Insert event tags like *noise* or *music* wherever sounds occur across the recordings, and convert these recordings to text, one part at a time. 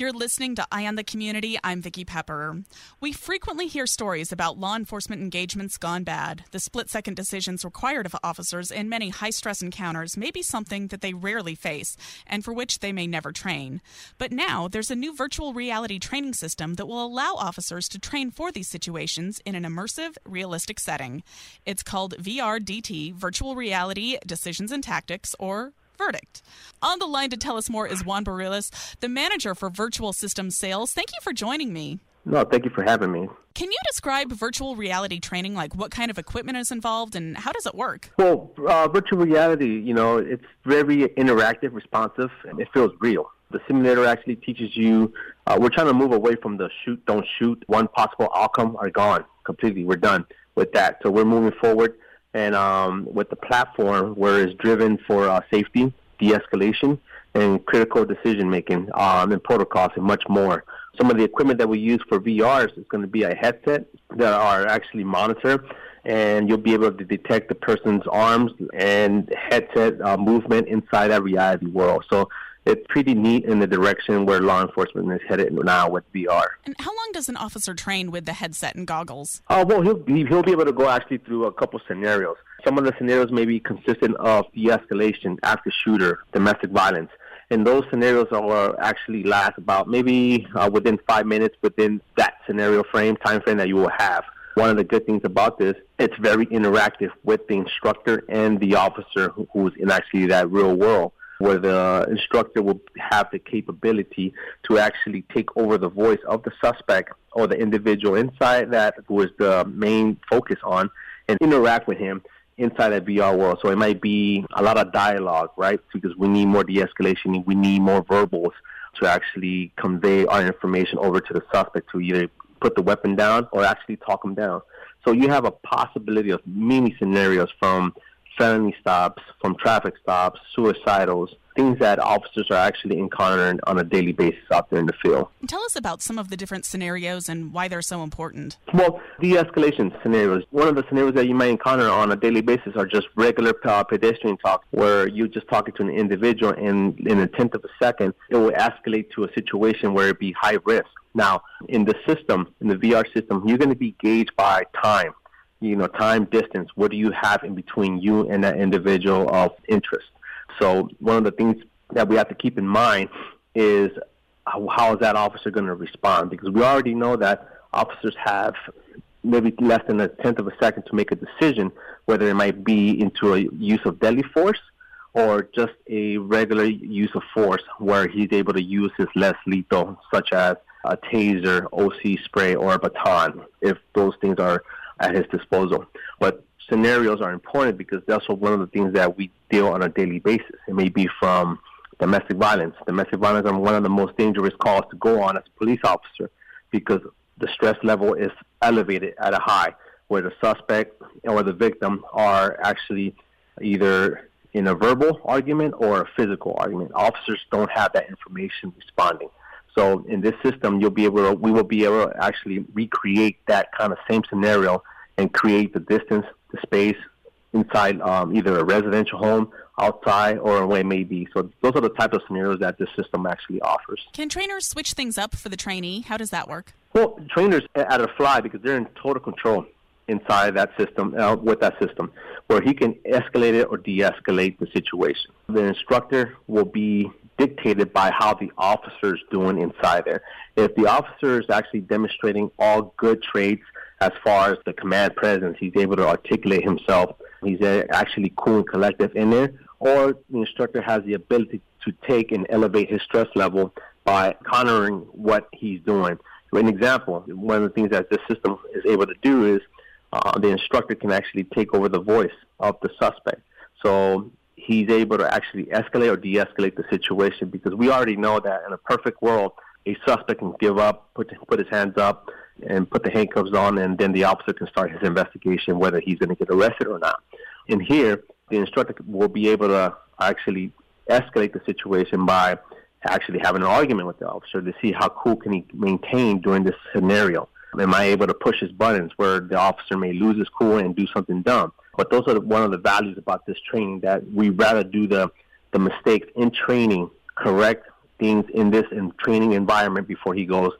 You're listening to Eye on the Community. I'm Vicki Pepper. We frequently hear stories about law enforcement engagements gone bad. The split second decisions required of officers in many high stress encounters may be something that they rarely face and for which they may never train. But now there's a new virtual reality training system that will allow officers to train for these situations in an immersive, realistic setting. It's called VRDT, Virtual Reality Decisions and Tactics, or verdict. On the line to tell us more is Juan Barillas, the manager for Virtual Systems Sales. Thank you for joining me. No, thank you for having me. Can you describe virtual reality training? Like what kind of equipment is involved and how does it work? Well, uh, virtual reality, you know, it's very interactive, responsive, and it feels real. The simulator actually teaches you. Uh, we're trying to move away from the shoot, don't shoot. One possible outcome are gone completely. We're done with that. So we're moving forward and um, with the platform where it's driven for uh, safety, de-escalation, and critical decision making um, and protocols and much more. Some of the equipment that we use for VRs is going to be a headset that are actually monitored, and you'll be able to detect the person's arms and headset uh, movement inside that reality world. So it's pretty neat in the direction where law enforcement is headed now with VR. And how long does an officer train with the headset and goggles? Oh, uh, well, he'll be, he'll be able to go actually through a couple scenarios. Some of the scenarios may be consistent of de-escalation, active shooter, domestic violence. And those scenarios are actually last about maybe uh, within five minutes within that scenario frame, time frame that you will have. One of the good things about this, it's very interactive with the instructor and the officer who's in actually that real world where the instructor will have the capability to actually take over the voice of the suspect or the individual inside that who is the main focus on and interact with him inside that VR world. So it might be a lot of dialogue, right? Because we need more de-escalation, we need more verbals to actually convey our information over to the suspect to either put the weapon down or actually talk him down. So you have a possibility of many scenarios from felony stops, from traffic stops, suicidals, things that officers are actually encountering on a daily basis out there in the field. Tell us about some of the different scenarios and why they're so important. Well, de-escalation scenarios. One of the scenarios that you might encounter on a daily basis are just regular uh, pedestrian talk, where you're just talking to an individual, and in a tenth of a second, it will escalate to a situation where it be high risk. Now, in the system, in the VR system, you're going to be gauged by time you know, time, distance. What do you have in between you and that individual of interest? So one of the things that we have to keep in mind is how, is that officer going to respond? Because we already know that officers have maybe less than a tenth of a second to make a decision whether it might be into a use of deadly force or just a regular use of force where he's able to use his less lethal, such as a taser, OC spray, or a baton, if those things are at his disposal. But scenarios are important because that's one of the things that we deal on a daily basis. It may be from domestic violence. Domestic violence are one of the most dangerous calls to go on as a police officer because the stress level is elevated at a high where the suspect or the victim are actually either in a verbal argument or a physical argument. Officers don't have that information responding. So in this system, you'll be able to, we will be able to actually recreate that kind of same scenario and create the distance, the space inside um, either a residential home, outside, or where it may be. So those are the type of scenarios that this system actually offers. Can trainers switch things up for the trainee? How does that work? Well, trainers at a fly because they're in total control inside that system uh, with that system where he can escalate it or de-escalate the situation. The instructor will be dictated by how the officer is doing inside there. If the officer is actually demonstrating all good traits as far as the command presence, he's able to articulate himself, he's actually cool and collective in there, or the instructor has the ability to take and elevate his stress level by countering what he's doing. an example, one of the things that this system is able to do is uh, the instructor can actually take over the voice of the suspect. So he's able to actually escalate or de-escalate the situation because we already know that in a perfect world, a suspect can give up, put put his hands up, and put the handcuffs on, and then the officer can start his investigation whether he's going to get arrested or not. In here, the instructor will be able to actually escalate the situation by actually having an argument with the officer to see how cool can he maintain during this scenario. Am I able to push his buttons where the officer may lose his cool and do something dumb? But those are one of the values about this training that we rather do the the mistakes in training, correct things in this in training environment before he goes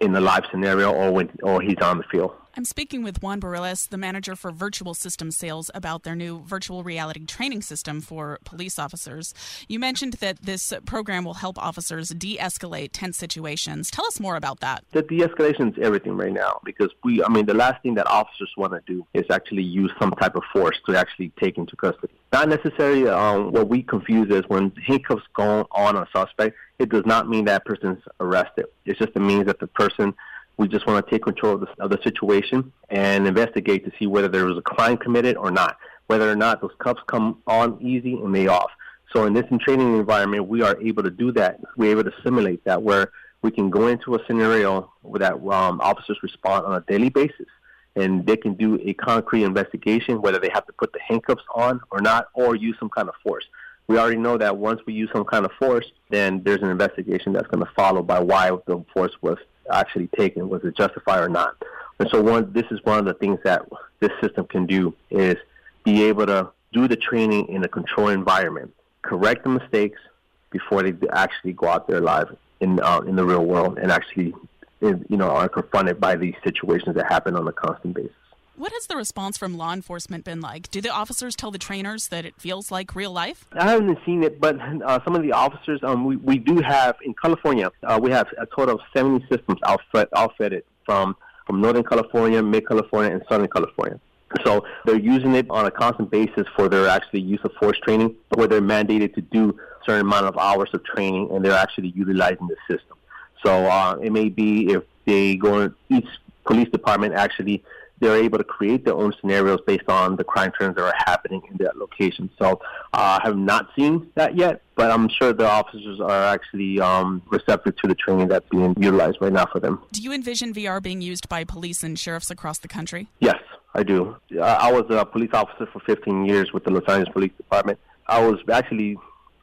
in the live scenario or when or he's on the field. I'm speaking with Juan Barillas, the manager for virtual system sales, about their new virtual reality training system for police officers. You mentioned that this program will help officers de escalate tense situations. Tell us more about that. The de escalation is everything right now because we, I mean, the last thing that officers want to do is actually use some type of force to actually take into custody. Not necessarily um, what we confuse is when handcuffs go on a suspect, it does not mean that person's arrested. It just means that the person we just want to take control of the, of the situation and investigate to see whether there was a crime committed or not, whether or not those cuffs come on easy and they off. So in this training environment, we are able to do that. We're able to simulate that where we can go into a scenario where that um, officers respond on a daily basis and they can do a concrete investigation, whether they have to put the handcuffs on or not, or use some kind of force. We already know that once we use some kind of force, then there's an investigation that's going to follow by why the force was actually taken, was it justified or not. And so one, this is one of the things that this system can do is be able to do the training in a controlled environment, correct the mistakes before they actually go out there live in uh, in the real world and actually, you know, are confronted by these situations that happen on a constant basis. What has the response from law enforcement been like? Do the officers tell the trainers that it feels like real life? I haven't seen it, but uh, some of the officers, um, we, we do have in California, uh, we have a total of 70 systems outfit, outfitted from, from Northern California, Mid California, and Southern California. So they're using it on a constant basis for their actually use of force training, where they're mandated to do a certain amount of hours of training, and they're actually utilizing the system. So uh, it may be if they go, each police department actually they're able to create their own scenarios based on the crime trends that are happening in that location. So uh, I have not seen that yet, but I'm sure the officers are actually um, receptive to the training that's being utilized right now for them. Do you envision VR being used by police and sheriffs across the country? Yes, I do. I was a police officer for 15 years with the Los Angeles Police Department. I was actually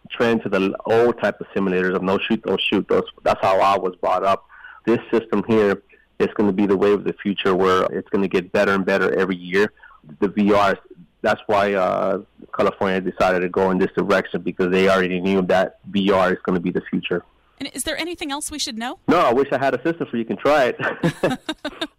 trained to the old type of simulators of no shoot, don't shoot. Those, that's how I was brought up. This system here it's going to be the way of the future where it's going to get better and better every year. The VR, that's why uh, California decided to go in this direction because they already knew that VR is going to be the future. And is there anything else we should know? No, I wish I had a system so you can try it. *laughs*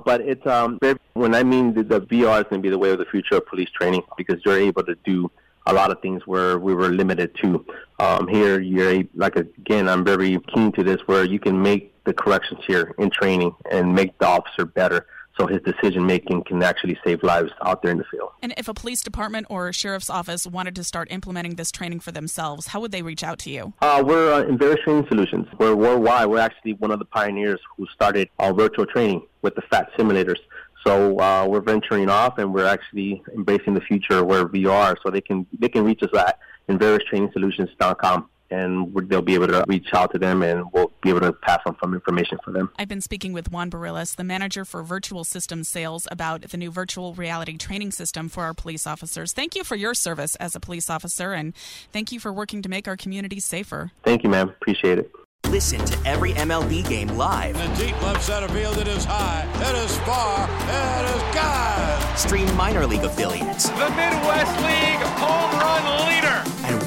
but it's um, when I mean the, the VR is going to be the way of the future of police training because you're able to do a lot of things where we were limited to. Um, here, you're like again, I'm very keen to this where you can make the corrections here in training and make the officer better so his decision making can actually save lives out there in the field. And if a police department or a sheriff's office wanted to start implementing this training for themselves, how would they reach out to you? Uh, we're uh, InVeris training solutions. We're worldwide. We're actually one of the pioneers who started our virtual training with the FATS simulators. So uh, we're venturing off, and we're actually embracing the future where VR. So they can they can reach us at inveristrainingsolutions.com and they'll be able to reach out to them and we'll be able to pass on some information for them. I've been speaking with Juan Barillas, the manager for virtual systems sales, about the new virtual reality training system for our police officers. Thank you for your service as a police officer and thank you for working to make our communities safer. Thank you, ma'am. Appreciate it. Listen to every MLB game live. In the deep left center field, it is high, it is far, it is God. Stream minor league affiliates. The Midwest League home run leader. And